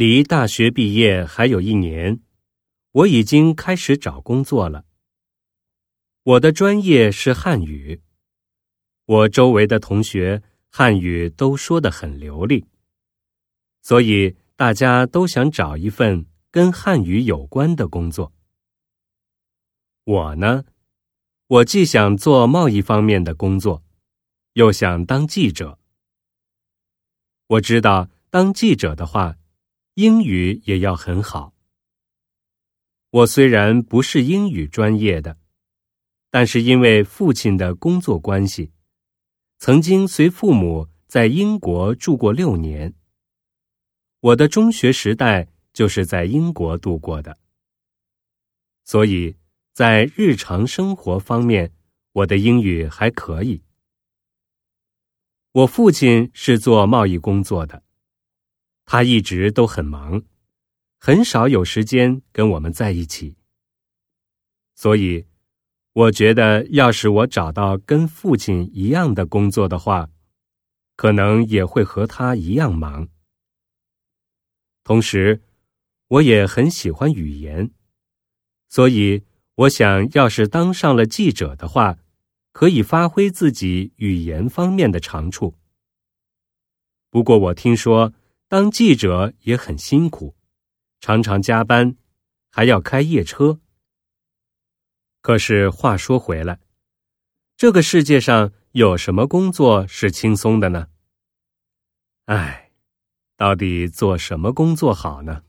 离大学毕业还有一年，我已经开始找工作了。我的专业是汉语，我周围的同学汉语都说得很流利，所以大家都想找一份跟汉语有关的工作。我呢，我既想做贸易方面的工作，又想当记者。我知道当记者的话，英语也要很好。我虽然不是英语专业的，但是因为父亲的工作关系，曾经随父母在英国住过六年。我的中学时代就是在英国度过的，所以在日常生活方面，我的英语还可以。我父亲是做贸易工作的，他一直都很忙，很少有时间跟我们在一起。所以，我觉得要是我找到跟父亲一样的工作的话，可能也会和他一样忙。同时，我也很喜欢语言，所以我想要是当上了记者的话。可以发挥自己语言方面的长处。不过我听说当记者也很辛苦，常常加班，还要开夜车。可是话说回来，这个世界上有什么工作是轻松的呢？唉，到底做什么工作好呢？